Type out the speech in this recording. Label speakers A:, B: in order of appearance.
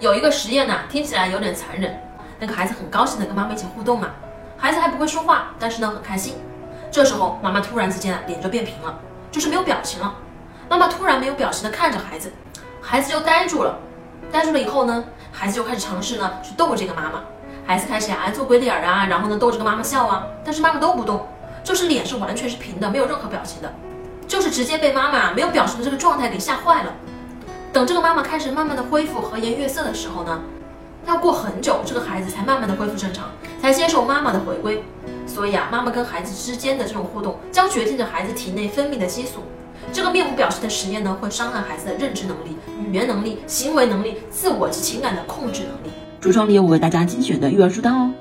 A: 有一个实验呢，听起来有点残忍。那个孩子很高兴的跟妈妈一起互动嘛，孩子还不会说话，但是呢很开心。这时候妈妈突然之间啊脸就变平了，就是没有表情了。妈妈突然没有表情的看着孩子，孩子就呆住了。呆住了以后呢，孩子就开始尝试呢去逗这个妈妈。孩子开始啊做鬼脸啊，然后呢逗这个妈妈笑啊，但是妈妈都不动，就是脸是完全是平的，没有任何表情的，就是直接被妈妈没有表情的这个状态给吓坏了。等这个妈妈开始慢慢的恢复和颜悦色的时候呢，要过很久，这个孩子才慢慢的恢复正常，才接受妈妈的回归。所以啊，妈妈跟孩子之间的这种互动，将决定着孩子体内分泌的激素。这个面部表情的实验呢，会伤害孩子的认知能力、语言能力、行为能力、自我及情感的控制能力。
B: 橱窗里有我为大家精选的育儿书单哦。